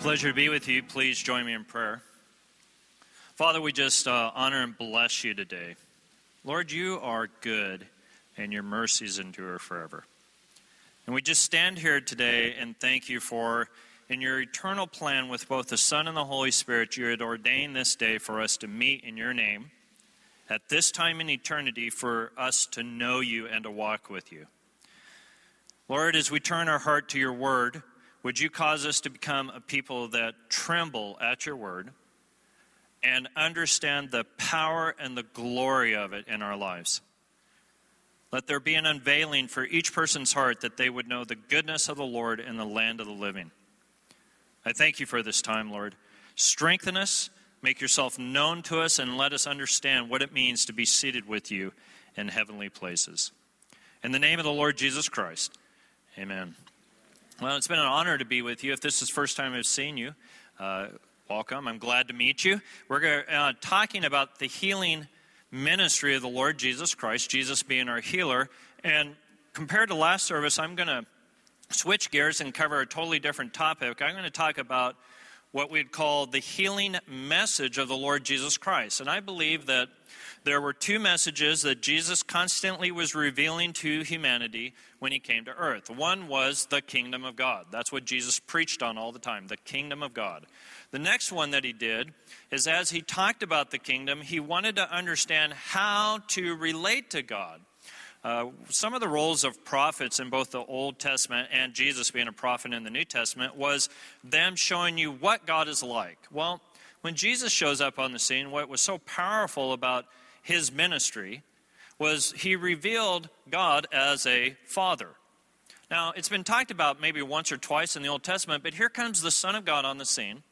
pleasure to be with you. Please join me in prayer. Father, we just uh, honor and bless you today. Lord, you are good, and your mercies endure forever. And we just stand here today and thank you for, in your eternal plan with both the Son and the Holy Spirit, you had ordained this day for us to meet in your name at this time in eternity for us to know you and to walk with you. Lord, as we turn our heart to your word, would you cause us to become a people that tremble at your word and understand the power and the glory of it in our lives? Let there be an unveiling for each person's heart that they would know the goodness of the Lord in the land of the living. I thank you for this time, Lord. Strengthen us, make yourself known to us, and let us understand what it means to be seated with you in heavenly places. In the name of the Lord Jesus Christ, amen. Well, it's been an honor to be with you. If this is the first time I've seen you, uh, welcome. I'm glad to meet you. We're uh, talking about the healing ministry of the Lord Jesus Christ, Jesus being our healer. And compared to last service, I'm going to switch gears and cover a totally different topic. I'm going to talk about what we'd call the healing message of the Lord Jesus Christ. And I believe that there were two messages that Jesus constantly was revealing to humanity when he came to earth. One was the kingdom of God. That's what Jesus preached on all the time, the kingdom of God. The next one that he did is as he talked about the kingdom, he wanted to understand how to relate to God. Uh, some of the roles of prophets in both the Old Testament and Jesus being a prophet in the New Testament was them showing you what God is like. Well, when Jesus shows up on the scene, what was so powerful about his ministry was he revealed God as a father. Now, it's been talked about maybe once or twice in the Old Testament, but here comes the Son of God on the scene.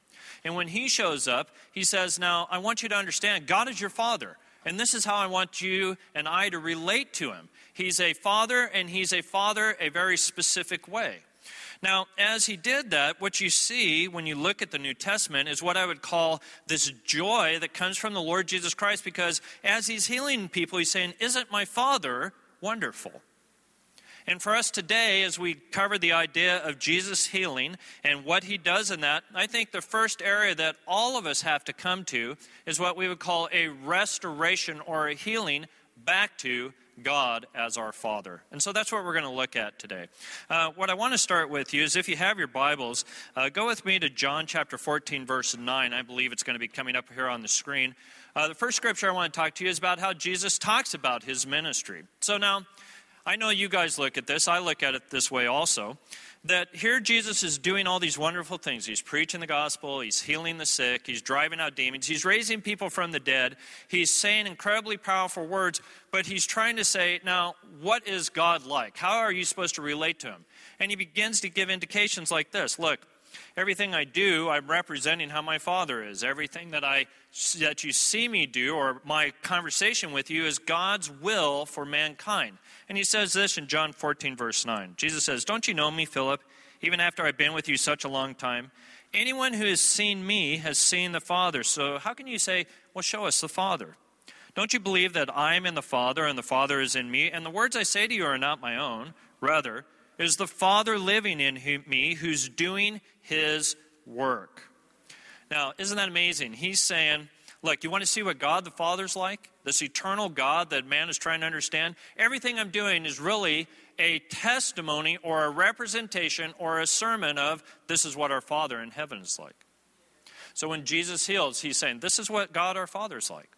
And when he shows up, he says, Now, I want you to understand, God is your father. And this is how I want you and I to relate to him. He's a father, and he's a father a very specific way. Now, as he did that, what you see when you look at the New Testament is what I would call this joy that comes from the Lord Jesus Christ because as he's healing people, he's saying, Isn't my Father wonderful? And for us today, as we cover the idea of Jesus healing and what he does in that, I think the first area that all of us have to come to is what we would call a restoration or a healing back to God as our Father. And so that's what we're going to look at today. Uh, what I want to start with you is if you have your Bibles, uh, go with me to John chapter 14, verse 9. I believe it's going to be coming up here on the screen. Uh, the first scripture I want to talk to you is about how Jesus talks about his ministry. So now, I know you guys look at this, I look at it this way also that here Jesus is doing all these wonderful things. He's preaching the gospel, he's healing the sick, he's driving out demons, he's raising people from the dead, he's saying incredibly powerful words, but he's trying to say, now, what is God like? How are you supposed to relate to him? And he begins to give indications like this Look, everything I do, I'm representing how my Father is. Everything that I that you see me do or my conversation with you is God's will for mankind. And he says this in John 14, verse 9. Jesus says, Don't you know me, Philip, even after I've been with you such a long time? Anyone who has seen me has seen the Father. So how can you say, Well, show us the Father? Don't you believe that I am in the Father and the Father is in me? And the words I say to you are not my own. Rather, is the Father living in me who's doing his work. Now, isn't that amazing? He's saying, Look, you want to see what God the Father's like? This eternal God that man is trying to understand? Everything I'm doing is really a testimony or a representation or a sermon of this is what our Father in heaven is like. So when Jesus heals, he's saying, This is what God our Father is like.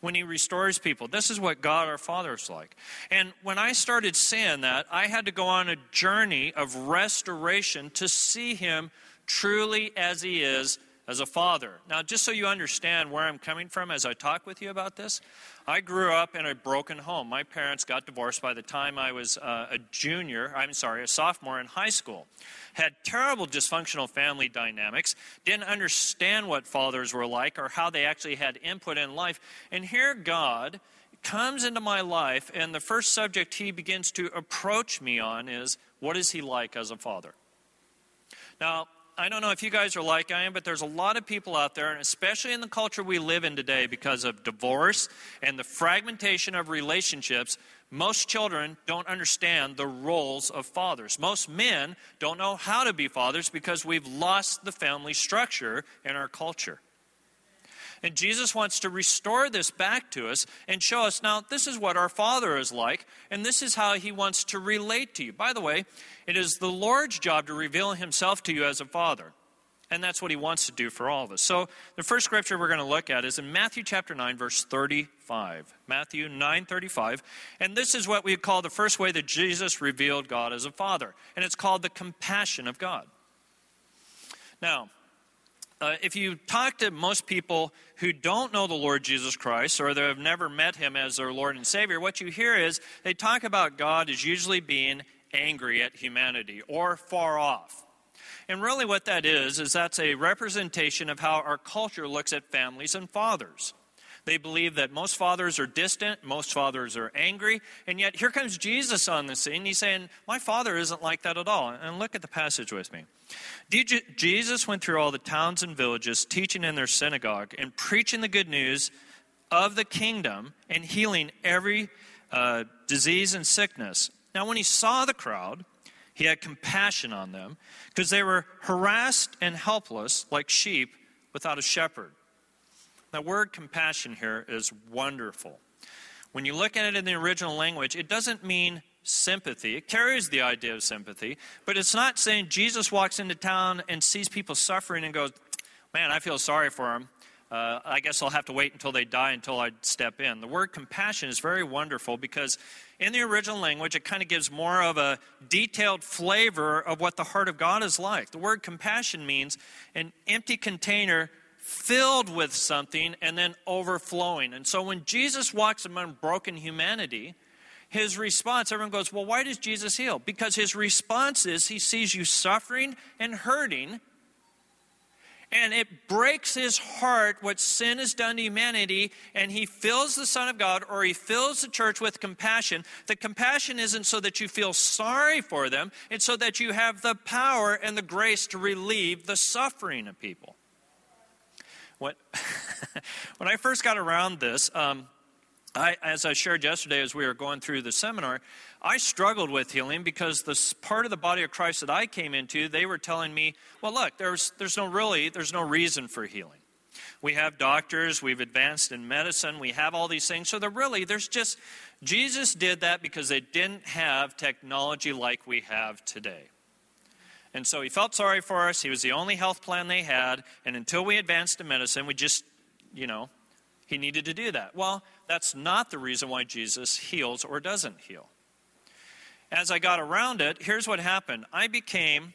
When he restores people, this is what God our Father is like. And when I started seeing that, I had to go on a journey of restoration to see him truly as he is as a father. Now, just so you understand where I'm coming from as I talk with you about this, I grew up in a broken home. My parents got divorced by the time I was uh, a junior, I'm sorry, a sophomore in high school. Had terrible dysfunctional family dynamics, didn't understand what fathers were like or how they actually had input in life. And here God comes into my life, and the first subject he begins to approach me on is what is he like as a father? Now, I don't know if you guys are like I am, but there's a lot of people out there, and especially in the culture we live in today, because of divorce and the fragmentation of relationships, most children don't understand the roles of fathers. Most men don't know how to be fathers because we've lost the family structure in our culture. And Jesus wants to restore this back to us and show us now, this is what our Father is like, and this is how He wants to relate to you. By the way, it is the Lord's job to reveal Himself to you as a Father. And that's what he wants to do for all of us. So the first scripture we're going to look at is in Matthew chapter 9 verse 35. Matthew 9:35. And this is what we call the first way that Jesus revealed God as a father, and it's called the compassion of God. Now, uh, if you talk to most people who don't know the Lord Jesus Christ or they have never met him as their Lord and Savior, what you hear is they talk about God as usually being angry at humanity or far off. And really, what that is, is that's a representation of how our culture looks at families and fathers. They believe that most fathers are distant, most fathers are angry, and yet here comes Jesus on the scene. He's saying, My father isn't like that at all. And look at the passage with me. Jesus went through all the towns and villages, teaching in their synagogue and preaching the good news of the kingdom and healing every uh, disease and sickness. Now, when he saw the crowd, he had compassion on them because they were harassed and helpless like sheep without a shepherd. The word compassion here is wonderful. When you look at it in the original language, it doesn't mean sympathy. It carries the idea of sympathy, but it's not saying Jesus walks into town and sees people suffering and goes, Man, I feel sorry for them. Uh, I guess I'll have to wait until they die until I step in. The word compassion is very wonderful because in the original language, it kind of gives more of a detailed flavor of what the heart of God is like. The word compassion means an empty container filled with something and then overflowing. And so when Jesus walks among broken humanity, his response, everyone goes, Well, why does Jesus heal? Because his response is he sees you suffering and hurting, and it breaks his heart what sin has done to humanity, and he fills the Son of God or he fills the church with compassion. The compassion isn't so that you feel sorry for them, it's so that you have the power and the grace to relieve the suffering of people. What, when I first got around this, um, I, as I shared yesterday as we were going through the seminar, I struggled with healing because this part of the body of Christ that I came into, they were telling me, well, look, there's, there's no really, there's no reason for healing. We have doctors, we've advanced in medicine, we have all these things. So there really, there's just, Jesus did that because they didn't have technology like we have today. And so he felt sorry for us. He was the only health plan they had. And until we advanced in medicine, we just, you know, he needed to do that. Well, that's not the reason why Jesus heals or doesn't heal. As I got around it, here's what happened. I became,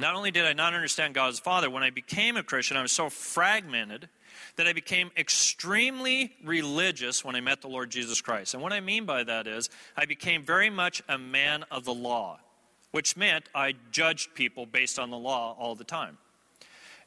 not only did I not understand God's Father, when I became a Christian, I was so fragmented that I became extremely religious when I met the Lord Jesus Christ. And what I mean by that is, I became very much a man of the law, which meant I judged people based on the law all the time.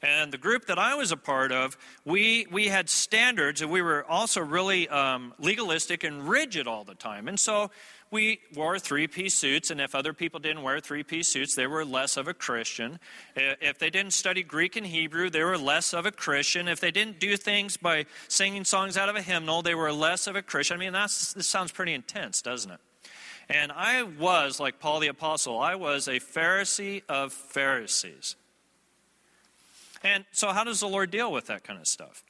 And the group that I was a part of, we, we had standards and we were also really um, legalistic and rigid all the time. And so we wore three piece suits, and if other people didn't wear three piece suits, they were less of a Christian. If they didn't study Greek and Hebrew, they were less of a Christian. If they didn't do things by singing songs out of a hymnal, they were less of a Christian. I mean, that's, this sounds pretty intense, doesn't it? And I was, like Paul the Apostle, I was a Pharisee of Pharisees. And so, how does the Lord deal with that kind of stuff?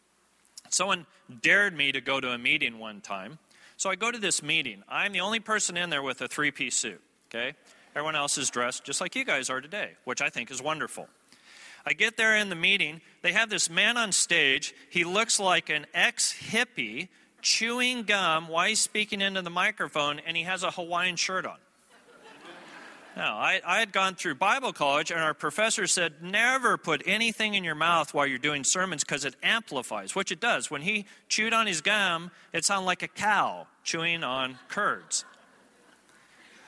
Someone dared me to go to a meeting one time. So I go to this meeting. I'm the only person in there with a three piece suit, okay? Everyone else is dressed just like you guys are today, which I think is wonderful. I get there in the meeting. They have this man on stage. He looks like an ex hippie chewing gum while he's speaking into the microphone, and he has a Hawaiian shirt on. Now, I, I, had gone through Bible college, and our professor said, never put anything in your mouth while you're doing sermons because it amplifies, which it does. When he chewed on his gum, it sounded like a cow chewing on curds.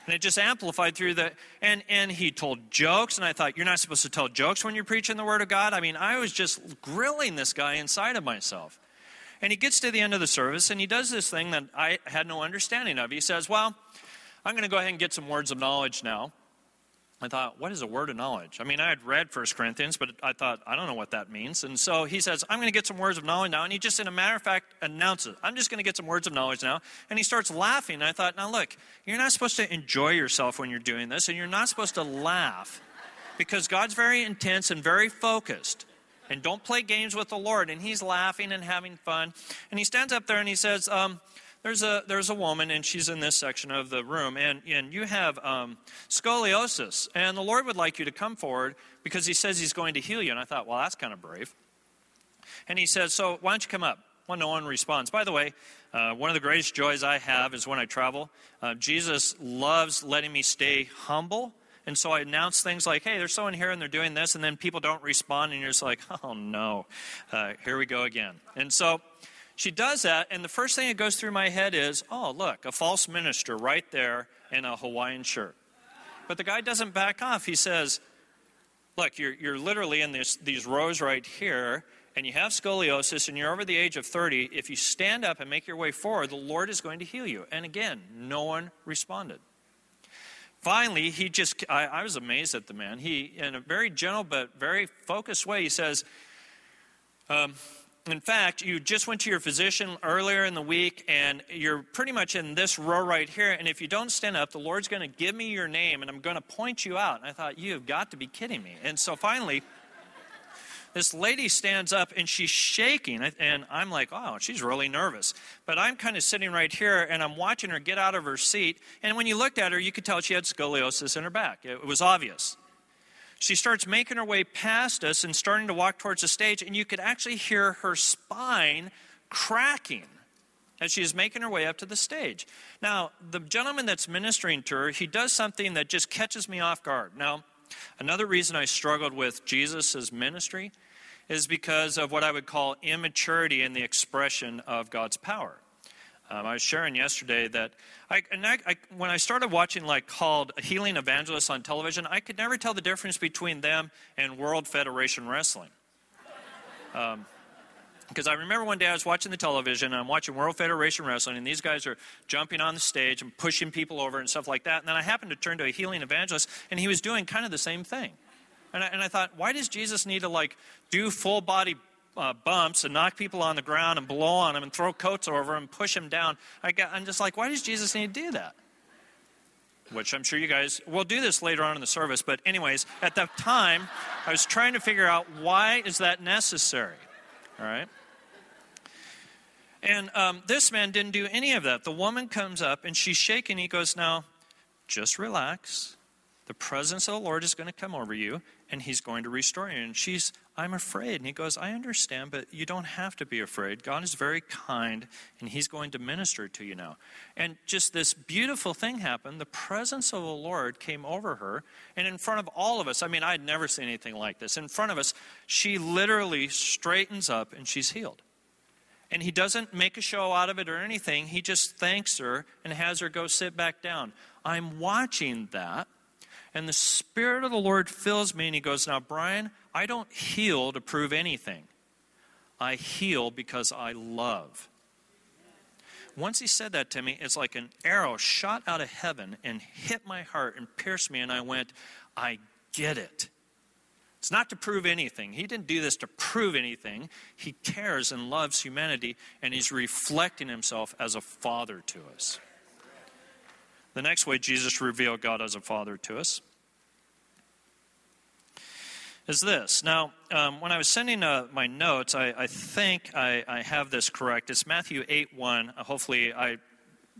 And it just amplified through the. And, and he told jokes, and I thought, you're not supposed to tell jokes when you're preaching the Word of God? I mean, I was just grilling this guy inside of myself. And he gets to the end of the service, and he does this thing that I had no understanding of. He says, Well, I'm going to go ahead and get some words of knowledge now. I thought, what is a word of knowledge? I mean, I had read 1 Corinthians, but I thought, I don't know what that means. And so he says, I'm going to get some words of knowledge now. And he just, in a matter of fact, announces, I'm just going to get some words of knowledge now. And he starts laughing. And I thought, now look, you're not supposed to enjoy yourself when you're doing this, and you're not supposed to laugh because God's very intense and very focused. And don't play games with the Lord. And he's laughing and having fun. And he stands up there and he says, um, there's a there's a woman and she's in this section of the room and and you have um, scoliosis and the lord would like you to come forward because he says he's going to heal you and i thought well that's kind of brave. And he says so why don't you come up? Well no one responds. By the way uh, one of the greatest joys i have is when i travel. Uh, jesus loves letting me stay humble and so I announce things like, hey, there's someone here and they're doing this, and then people don't respond, and you're just like, oh no, uh, here we go again. And so she does that, and the first thing that goes through my head is, oh, look, a false minister right there in a Hawaiian shirt. But the guy doesn't back off. He says, look, you're, you're literally in this, these rows right here, and you have scoliosis, and you're over the age of 30. If you stand up and make your way forward, the Lord is going to heal you. And again, no one responded. Finally, he just, I, I was amazed at the man. He, in a very gentle but very focused way, he says, um, in fact, you just went to your physician earlier in the week and you're pretty much in this row right here. And if you don't stand up, the Lord's going to give me your name and I'm going to point you out. And I thought, you've got to be kidding me. And so finally, this lady stands up and she's shaking. And I'm like, oh, she's really nervous. But I'm kind of sitting right here and I'm watching her get out of her seat. And when you looked at her, you could tell she had scoliosis in her back. It was obvious she starts making her way past us and starting to walk towards the stage, and you could actually hear her spine cracking as she is making her way up to the stage. Now, the gentleman that's ministering to her, he does something that just catches me off guard. Now, another reason I struggled with Jesus' ministry is because of what I would call immaturity in the expression of God's power. Um, I was sharing yesterday that I, I, I, when I started watching like called Healing Evangelists on television, I could never tell the difference between them and World Federation Wrestling. Um, because I remember one day I was watching the television and I'm watching World Federation Wrestling, and these guys are jumping on the stage and pushing people over and stuff like that. And then I happened to turn to a healing evangelist, and he was doing kind of the same thing. And I, and I thought, why does Jesus need to like do full body uh, bumps and knock people on the ground and blow on them and throw coats over them and push them down. I got, I'm just like, why does Jesus need to do that? Which I'm sure you guys will do this later on in the service. But, anyways, at that time, I was trying to figure out why is that necessary. All right? And um, this man didn't do any of that. The woman comes up and she's shaking. He goes, Now, just relax. The presence of the Lord is going to come over you and he's going to restore you. And she's, I'm afraid. And he goes, I understand, but you don't have to be afraid. God is very kind, and he's going to minister to you now. And just this beautiful thing happened. The presence of the Lord came over her, and in front of all of us, I mean, I'd never seen anything like this. In front of us, she literally straightens up and she's healed. And he doesn't make a show out of it or anything. He just thanks her and has her go sit back down. I'm watching that and the Spirit of the Lord fills me, and He goes, Now, Brian, I don't heal to prove anything. I heal because I love. Once he said that to me, it's like an arrow shot out of heaven and hit my heart and pierced me, and I went, I get it. It's not to prove anything. He didn't do this to prove anything. He cares and loves humanity, and he's reflecting himself as a father to us. The next way Jesus revealed God as a father to us is this. Now, um, when I was sending uh, my notes, I, I think I, I, have this correct. It's Matthew 8 1. Uh, hopefully, I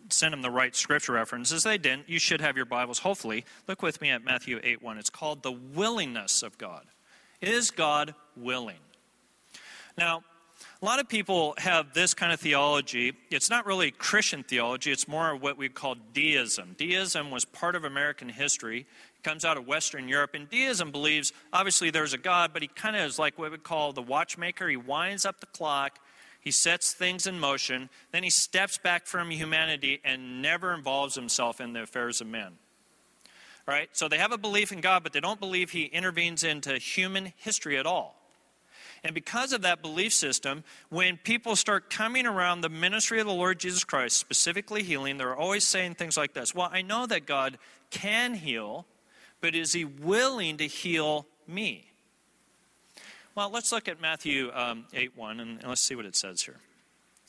sent them the right scripture references. They didn't. You should have your Bibles, hopefully. Look with me at Matthew 8 1. It's called the willingness of God. Is God willing? Now, a lot of people have this kind of theology. It's not really Christian theology, it's more of what we call deism. Deism was part of American history comes out of Western Europe. And deism believes, obviously, there's a God, but he kind of is like what we call the watchmaker. He winds up the clock, he sets things in motion, then he steps back from humanity and never involves himself in the affairs of men. All right? So they have a belief in God, but they don't believe he intervenes into human history at all. And because of that belief system, when people start coming around the ministry of the Lord Jesus Christ, specifically healing, they're always saying things like this Well, I know that God can heal, but is he willing to heal me? Well, let's look at Matthew um, 8 1 and let's see what it says here.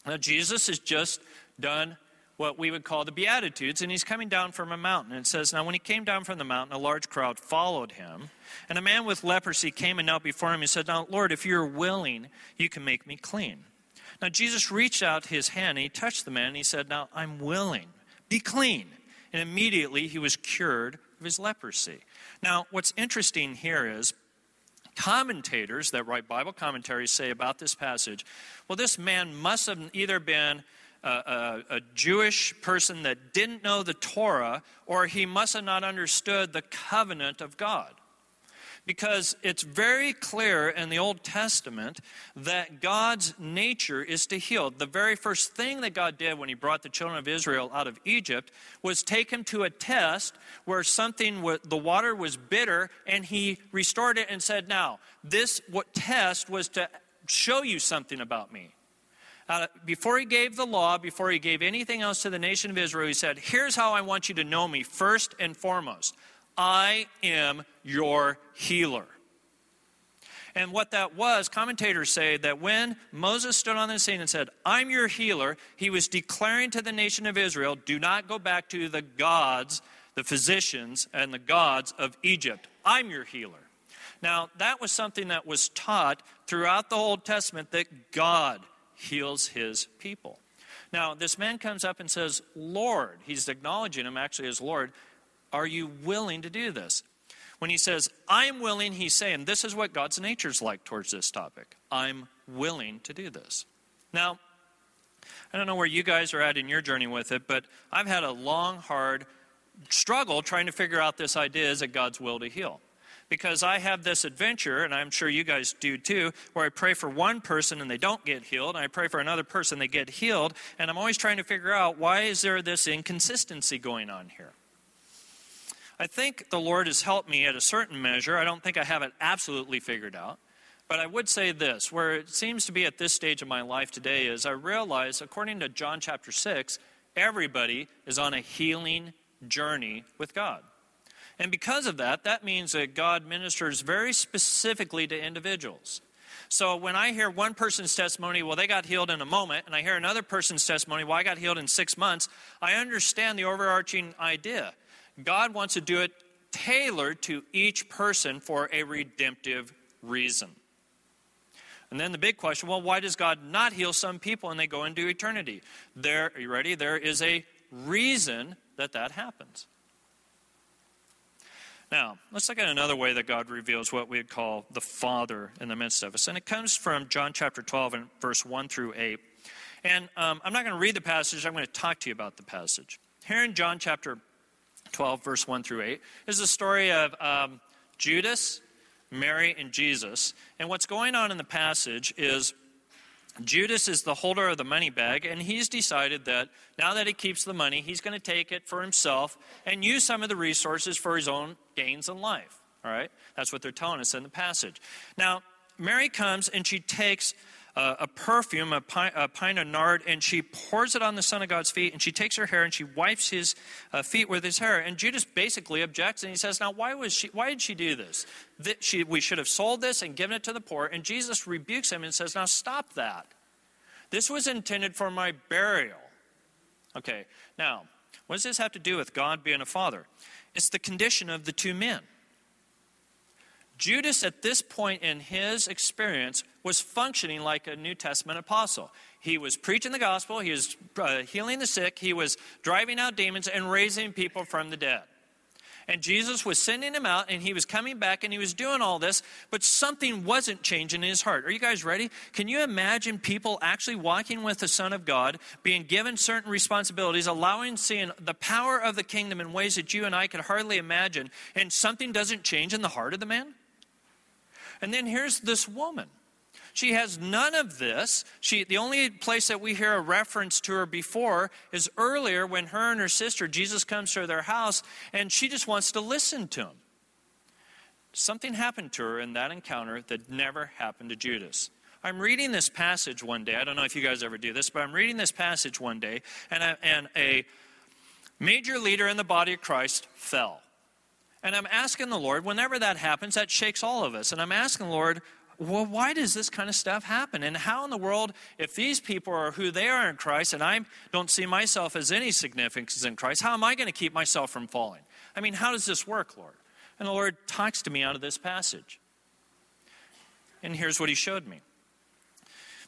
Now, Jesus has just done what we would call the Beatitudes, and he's coming down from a mountain. And it says, Now, when he came down from the mountain, a large crowd followed him. And a man with leprosy came and knelt before him and said, Now, Lord, if you're willing, you can make me clean. Now, Jesus reached out his hand and he touched the man and he said, Now, I'm willing. Be clean. And immediately he was cured of his leprosy. Now, what's interesting here is commentators that write Bible commentaries say about this passage, well, this man must have either been a, a, a, Jewish person that didn't know the Torah, or he must have not understood the covenant of God. Because it's very clear in the Old Testament that God's nature is to heal. The very first thing that God did when He brought the children of Israel out of Egypt was take them to a test where something, the water was bitter, and He restored it and said, Now, this test was to show you something about me. Uh, before he gave the law, before he gave anything else to the nation of Israel, he said, Here's how I want you to know me first and foremost. I am your healer. And what that was, commentators say that when Moses stood on the scene and said, I'm your healer, he was declaring to the nation of Israel, do not go back to the gods, the physicians, and the gods of Egypt. I'm your healer. Now, that was something that was taught throughout the Old Testament that God heals his people. Now, this man comes up and says, Lord, he's acknowledging him actually as Lord. Are you willing to do this? When he says, I'm willing, he's saying, this is what God's nature is like towards this topic. I'm willing to do this. Now, I don't know where you guys are at in your journey with it, but I've had a long, hard struggle trying to figure out this idea is it God's will to heal. Because I have this adventure, and I'm sure you guys do too, where I pray for one person and they don't get healed, and I pray for another person, they get healed, and I'm always trying to figure out why is there this inconsistency going on here. I think the Lord has helped me at a certain measure. I don't think I have it absolutely figured out. But I would say this where it seems to be at this stage of my life today is I realize, according to John chapter 6, everybody is on a healing journey with God. And because of that, that means that God ministers very specifically to individuals. So when I hear one person's testimony, well, they got healed in a moment, and I hear another person's testimony, well, I got healed in six months, I understand the overarching idea. God wants to do it tailored to each person for a redemptive reason. And then the big question well, why does God not heal some people and they go into eternity? There, are you ready? There is a reason that that happens. Now, let's look at another way that God reveals what we'd call the Father in the midst of us. And it comes from John chapter 12 and verse 1 through 8. And um, I'm not going to read the passage, I'm going to talk to you about the passage. Here in John chapter 12, verse 1 through 8, is the story of um, Judas, Mary, and Jesus. And what's going on in the passage is Judas is the holder of the money bag, and he's decided that now that he keeps the money, he's going to take it for himself and use some of the resources for his own gains in life. All right? That's what they're telling us in the passage. Now, Mary comes and she takes a perfume, a pine, a pine, of nard, and she pours it on the Son of God's feet, and she takes her hair and she wipes his uh, feet with his hair. And Judas basically objects, and he says, "Now, why was she? Why did she do this? That she, we should have sold this and given it to the poor." And Jesus rebukes him and says, "Now, stop that. This was intended for my burial." Okay. Now, what does this have to do with God being a father? It's the condition of the two men. Judas, at this point in his experience, was functioning like a New Testament apostle. He was preaching the gospel, he was uh, healing the sick, he was driving out demons, and raising people from the dead. And Jesus was sending him out, and he was coming back, and he was doing all this, but something wasn't changing in his heart. Are you guys ready? Can you imagine people actually walking with the Son of God, being given certain responsibilities, allowing seeing the power of the kingdom in ways that you and I could hardly imagine, and something doesn't change in the heart of the man? And then here's this woman. She has none of this. She, the only place that we hear a reference to her before is earlier when her and her sister, Jesus comes to their house, and she just wants to listen to him. Something happened to her in that encounter that never happened to Judas. I'm reading this passage one day. I don't know if you guys ever do this, but I'm reading this passage one day, and a, and a major leader in the body of Christ fell. And I'm asking the Lord, whenever that happens, that shakes all of us. And I'm asking the Lord, well, why does this kind of stuff happen? And how in the world, if these people are who they are in Christ and I don't see myself as any significance in Christ, how am I going to keep myself from falling? I mean, how does this work, Lord? And the Lord talks to me out of this passage. And here's what he showed me.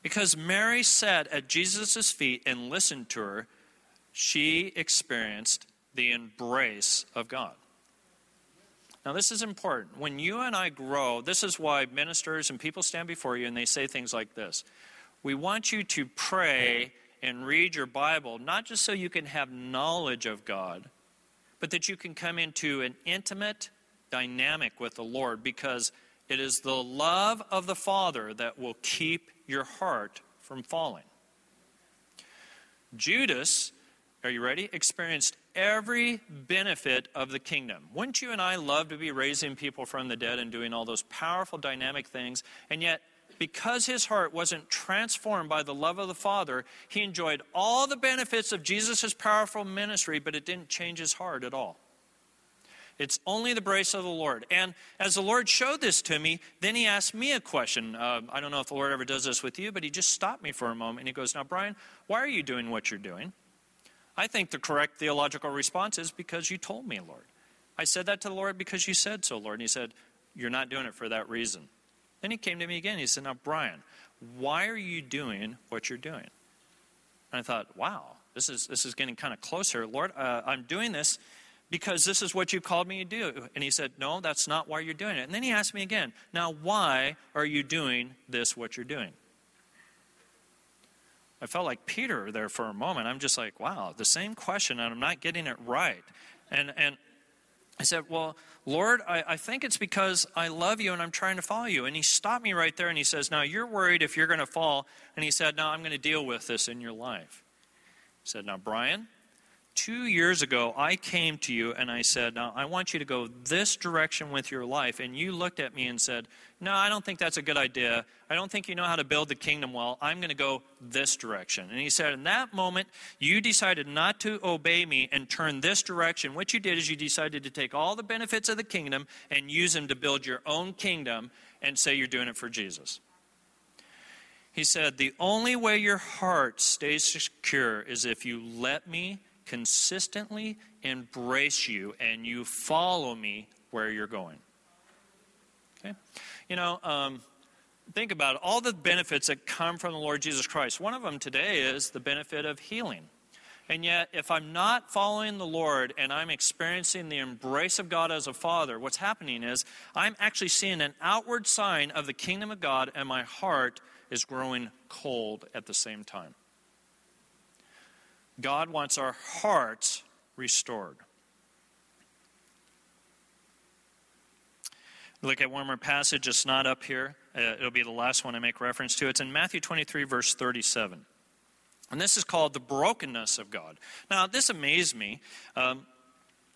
Because Mary sat at Jesus' feet and listened to her, she experienced the embrace of God. Now, this is important. When you and I grow, this is why ministers and people stand before you and they say things like this We want you to pray and read your Bible, not just so you can have knowledge of God, but that you can come into an intimate dynamic with the Lord because it is the love of the Father that will keep your heart from falling. Judas, are you ready? Experienced every benefit of the kingdom. Wouldn't you and I love to be raising people from the dead and doing all those powerful, dynamic things? And yet, because his heart wasn't transformed by the love of the Father, he enjoyed all the benefits of Jesus' powerful ministry, but it didn't change his heart at all. It's only the grace of the Lord. And as the Lord showed this to me, then he asked me a question. Uh, I don't know if the Lord ever does this with you, but he just stopped me for a moment and he goes, Now, Brian, why are you doing what you're doing? I think the correct theological response is because you told me, Lord. I said that to the Lord because you said so, Lord. And he said, You're not doing it for that reason. Then he came to me again. He said, Now, Brian, why are you doing what you're doing? And I thought, wow, this is, this is getting kind of closer. Lord, uh, I'm doing this because this is what you called me to do. And he said, No, that's not why you're doing it. And then he asked me again, Now, why are you doing this, what you're doing? I felt like Peter there for a moment. I'm just like, wow, the same question, and I'm not getting it right. And, and I said, Well, Lord, I, I, think it's because I love you and I'm trying to follow you. And he stopped me right there and he says, Now you're worried if you're going to fall. And he said, No, I'm going to deal with this in your life. He said, Now, Brian, two years ago, I came to you and I said, Now, I want you to go this direction with your life. And you looked at me and said, No, I don't think that's a good idea. I don't think you know how to build the kingdom well. I'm going to go this direction. And he said, In that moment, you decided not to obey me and turn this direction. What you did is you decided to take all the benefits of the kingdom and use them to build your own kingdom and say you're doing it for Jesus. He said, The only way your heart stays secure is if you let me consistently embrace you and you follow me where you're going. Okay? You know, um, think about it. all the benefits that come from the Lord Jesus Christ. One of them today is the benefit of healing. And yet, if I'm not following the Lord and I'm experiencing the embrace of God as a father, what's happening is I'm actually seeing an outward sign of the kingdom of God, and my heart is growing cold at the same time. God wants our hearts restored. Look at one more passage. It's not up here. Uh, it'll be the last one I make reference to. It's in Matthew 23, verse 37. And this is called the brokenness of God. Now, this amazed me. Um,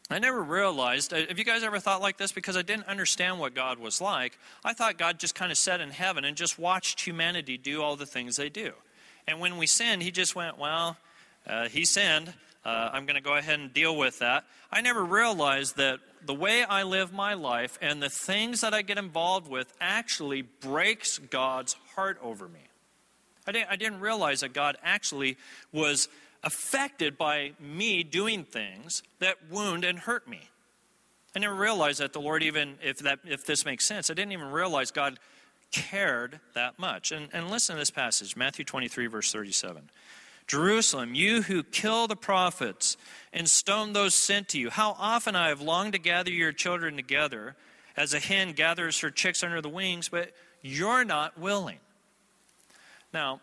I never realized. Uh, have you guys ever thought like this? Because I didn't understand what God was like. I thought God just kind of sat in heaven and just watched humanity do all the things they do. And when we sinned, He just went, Well, uh, he sinned. Uh, I'm going to go ahead and deal with that. I never realized that the way I live my life and the things that I get involved with actually breaks God's heart over me. I didn't, I didn't realize that God actually was affected by me doing things that wound and hurt me. I never realized that the Lord even, if that, if this makes sense, I didn't even realize God cared that much. And, and listen to this passage, Matthew 23, verse 37. Jerusalem, you who kill the prophets and stone those sent to you, how often I have longed to gather your children together as a hen gathers her chicks under the wings, but you're not willing. Now,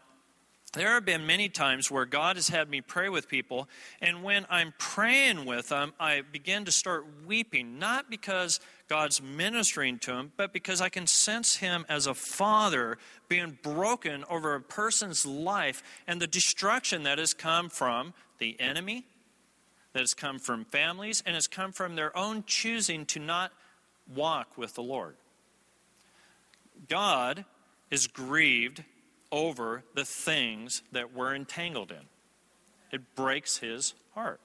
there have been many times where God has had me pray with people, and when I'm praying with them, I begin to start weeping, not because God's ministering to them, but because I can sense Him as a father being broken over a person's life and the destruction that has come from the enemy, that has come from families, and has come from their own choosing to not walk with the Lord. God is grieved over the things that we're entangled in. It breaks his heart.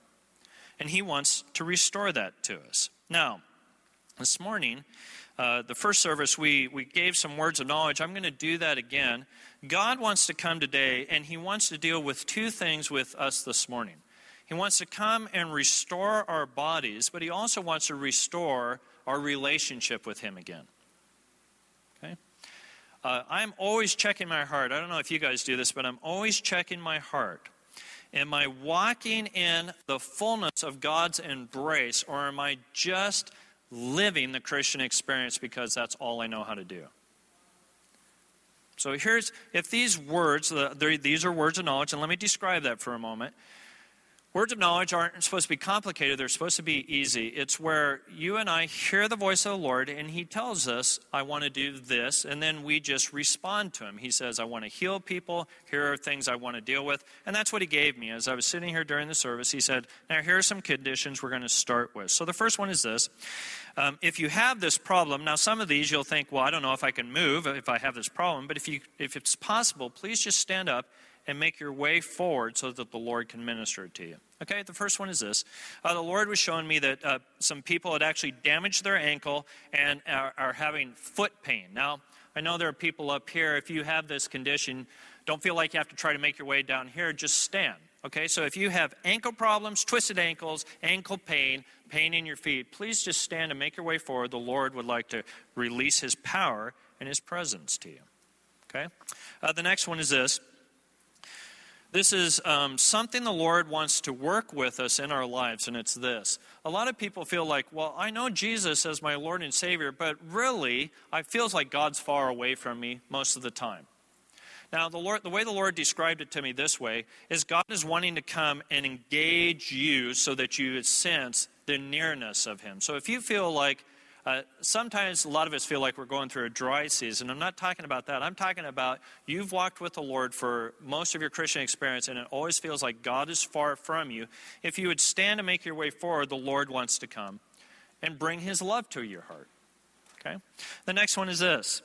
And he wants to restore that to us. Now, This morning, uh, the first service, we, we gave some words of knowledge. I'm going to do that again. God wants to come today, and He wants to deal with two things with us this morning. He wants to come and restore our bodies, but He also wants to restore our relationship with Him again. Uh, I'm always checking my heart. I don't know if you guys do this, but I'm always checking my heart. Am I walking in the fullness of God's embrace, or am I just living the Christian experience because that's all I know how to do. So here's, if these words, these are words of knowledge, and let me describe that for a moment. Words of knowledge aren't supposed to be complicated, they're supposed to be easy. It's where you and I hear the voice of the Lord, and He tells us, I want to do this, and then we just respond to Him. He says, I want to heal people, here are things I want to deal with. And that's what He gave me. As I was sitting here during the service, He said, Now here are some conditions we're going to start with. So the first one is this um, if you have this problem, now some of these you'll think, well, I don't know if I can move if I have this problem, but if, you, if it's possible, please just stand up and make your way forward so that the Lord can minister to you. Okay, the first one is this. Uh, the Lord was showing me that uh, some people had actually damaged their ankle and are, are having foot pain. Now, I know there are people up here, if you have this condition, don't feel like you have to try to make your way down here, just stand. Okay, so if you have ankle problems, twisted ankles, ankle pain, pain in your feet, please just stand and make your way forward. The Lord would like to release His power and His presence to you. Okay? Uh, the next one is this this is um, something the Lord wants to work with us in our lives, and it's this. A lot of people feel like, well, I know Jesus as my Lord and Savior, but really, I feels like God's far away from me most of the time. Now, the, Lord, the way the Lord described it to me this way is God is wanting to come and engage you so that you sense the nearness of Him. So if you feel like uh, sometimes a lot of us feel like we're going through a dry season. I'm not talking about that. I'm talking about you've walked with the Lord for most of your Christian experience, and it always feels like God is far from you. If you would stand and make your way forward, the Lord wants to come and bring His love to your heart. Okay? The next one is this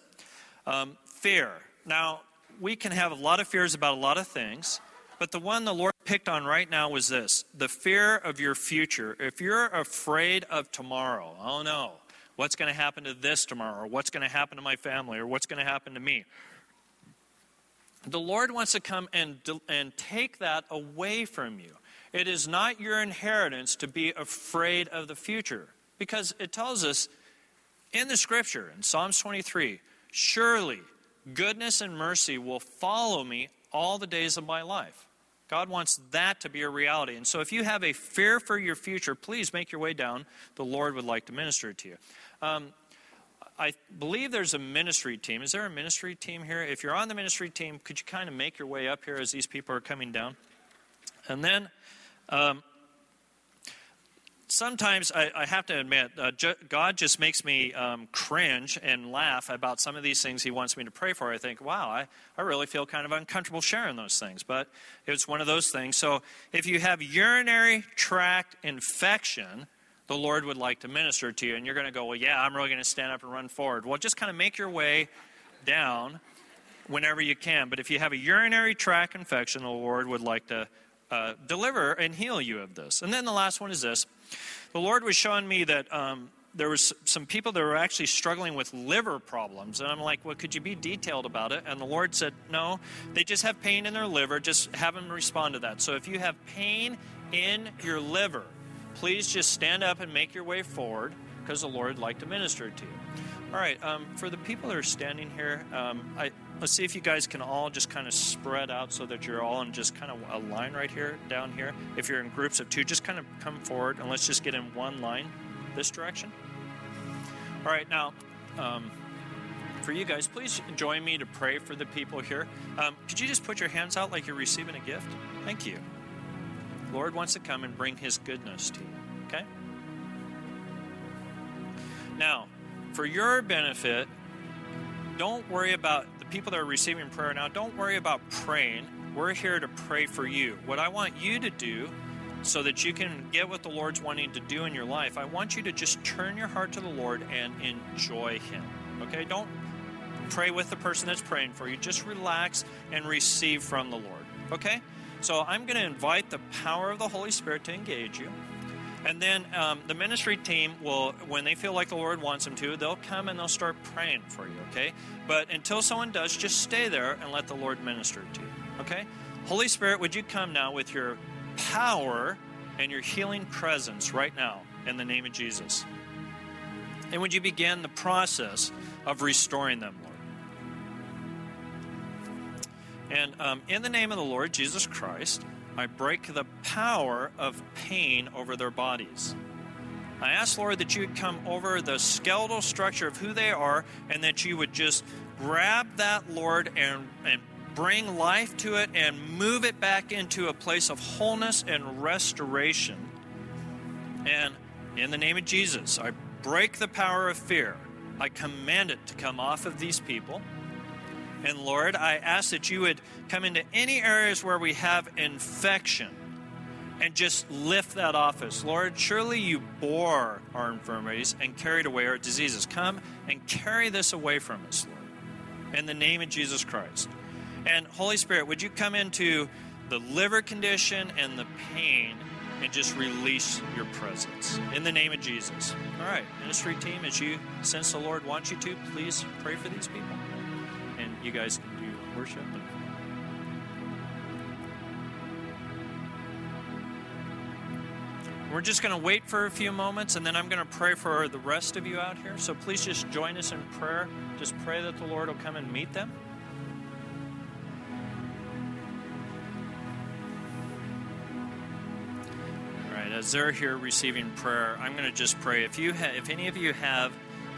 um, fear. Now, we can have a lot of fears about a lot of things. But the one the Lord picked on right now was this the fear of your future. If you're afraid of tomorrow, oh no, what's going to happen to this tomorrow, or what's going to happen to my family, or what's going to happen to me. The Lord wants to come and, and take that away from you. It is not your inheritance to be afraid of the future because it tells us in the scripture, in Psalms 23, surely goodness and mercy will follow me all the days of my life. God wants that to be a reality. And so if you have a fear for your future, please make your way down. The Lord would like to minister to you. Um, I believe there's a ministry team. Is there a ministry team here? If you're on the ministry team, could you kind of make your way up here as these people are coming down? And then um, sometimes I, I, have to admit, uh, ju- God just makes me um, cringe and laugh about some of these things He wants me to pray for. I think, wow, I, I really feel kind of uncomfortable sharing those things. But it's one of those things. So if you have urinary tract infection, the Lord would like to minister to you. And you're going to go, well, yeah, I'm really going to stand up and run forward. Well, just kind of make your way down whenever you can. But if you have a urinary tract infection, the Lord would like to uh, deliver and heal you of this. And then the last one is this the Lord was showing me that. Um, there was some people that were actually struggling with liver problems and i'm like well could you be detailed about it and the lord said no they just have pain in their liver just have them respond to that so if you have pain in your liver please just stand up and make your way forward because the Lord would like to minister to you. All right, um, for the people that are standing here, um, I, let's see if you guys can all just kind of spread out so that you're all in just kind of a line right here, down here. If you're in groups of two, just kind of come forward and let's just get in one line this direction. All right, now, um, for you guys, please join me to pray for the people here. Um, could you just put your hands out like you're receiving a gift? Thank you. Lord wants to come and bring His goodness to you. Okay? Now, for your benefit, don't worry about the people that are receiving prayer now, don't worry about praying. We're here to pray for you. What I want you to do so that you can get what the Lord's wanting to do in your life, I want you to just turn your heart to the Lord and enjoy Him. Okay? Don't pray with the person that's praying for you. Just relax and receive from the Lord. Okay? So I'm going to invite the power of the Holy Spirit to engage you. And then um, the ministry team will, when they feel like the Lord wants them to, they'll come and they'll start praying for you, okay? But until someone does, just stay there and let the Lord minister to you, okay? Holy Spirit, would you come now with your power and your healing presence right now in the name of Jesus? And would you begin the process of restoring them, Lord? And um, in the name of the Lord Jesus Christ, I break the power of pain over their bodies. I ask, Lord, that you would come over the skeletal structure of who they are and that you would just grab that, Lord, and, and bring life to it and move it back into a place of wholeness and restoration. And in the name of Jesus, I break the power of fear. I command it to come off of these people. And Lord, I ask that you would come into any areas where we have infection and just lift that off us. Lord, surely you bore our infirmities and carried away our diseases. Come and carry this away from us, Lord, in the name of Jesus Christ. And Holy Spirit, would you come into the liver condition and the pain and just release your presence in the name of Jesus? All right, ministry team, as you sense the Lord wants you to, please pray for these people you guys can do worship. We're just going to wait for a few moments and then I'm going to pray for the rest of you out here. So please just join us in prayer. Just pray that the Lord will come and meet them. All right, as they're here receiving prayer, I'm going to just pray. If you ha- if any of you have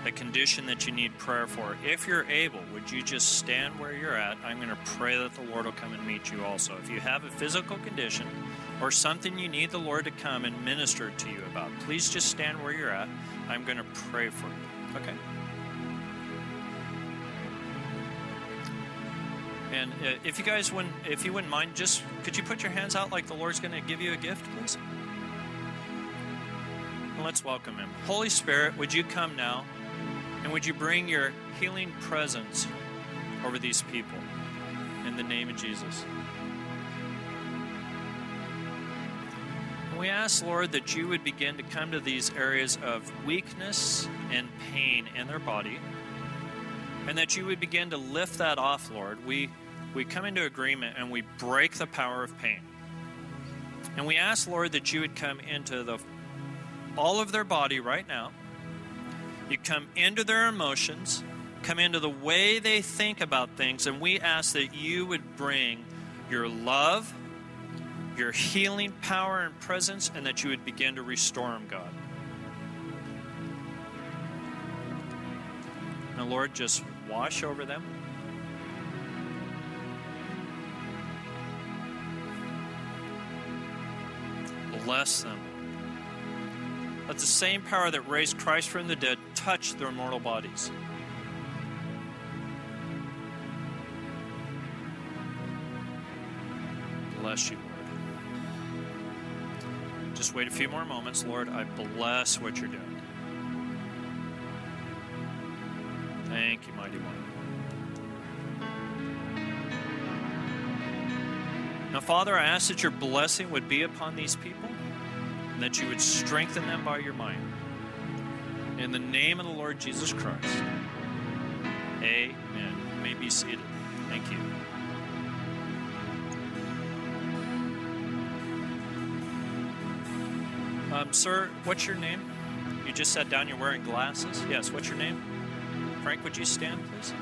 a condition that you need prayer for, if you're able, would you just stand where you're at? I'm going to pray that the Lord will come and meet you also. If you have a physical condition or something you need the Lord to come and minister to you about, please just stand where you're at. I'm going to pray for you. Okay? And uh, if you guys wouldn't, if you wouldn't mind, just could you put your hands out like the Lord's going to give you a gift, please? And let's welcome Him. Holy Spirit, would you come now? And would you bring your healing presence over these people in the name of Jesus? And we ask, Lord, that you would begin to come to these areas of weakness and pain in their body, and that you would begin to lift that off, Lord. We, we come into agreement and we break the power of pain. And we ask, Lord, that you would come into the all of their body right now you come into their emotions, come into the way they think about things, and we ask that you would bring your love, your healing power and presence, and that you would begin to restore them, God. Now, Lord, just wash over them. Bless them. Let the same power that raised Christ from the dead touch their mortal bodies. Bless you, Lord. Just wait a few more moments, Lord. I bless what you're doing. Thank you, mighty one. Now, Father, I ask that your blessing would be upon these people and that you would strengthen them by your might. In the name of the Lord Jesus Christ. Amen. You may be seated. Thank you. Um, sir, what's your name? You just sat down, you're wearing glasses. Yes, what's your name? Frank, would you stand, please?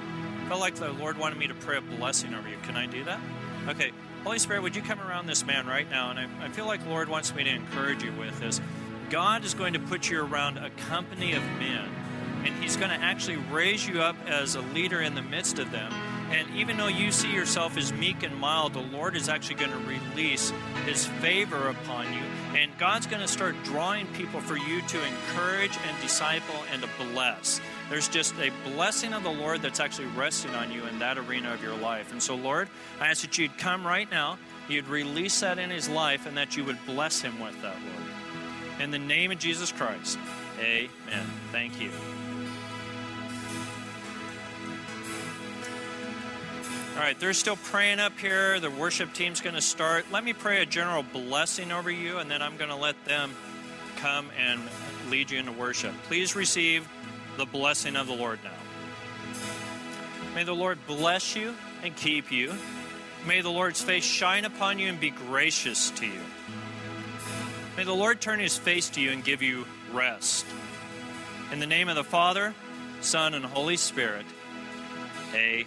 I felt like the Lord wanted me to pray a blessing over you. Can I do that? Okay. Holy Spirit, would you come around this man right now? And I, I feel like Lord wants me to encourage you with this. God is going to put you around a company of men, and He's going to actually raise you up as a leader in the midst of them. And even though you see yourself as meek and mild, the Lord is actually going to release His favor upon you. And God's going to start drawing people for you to encourage and disciple and to bless. There's just a blessing of the Lord that's actually resting on you in that arena of your life. And so, Lord, I ask that you'd come right now, you'd release that in his life, and that you would bless him with that, Lord. In the name of Jesus Christ, amen. Thank you. All right, they're still praying up here. The worship team's going to start. Let me pray a general blessing over you, and then I'm going to let them come and lead you into worship. Please receive the blessing of the Lord now. May the Lord bless you and keep you. May the Lord's face shine upon you and be gracious to you. May the Lord turn his face to you and give you rest. In the name of the Father, Son, and Holy Spirit, amen.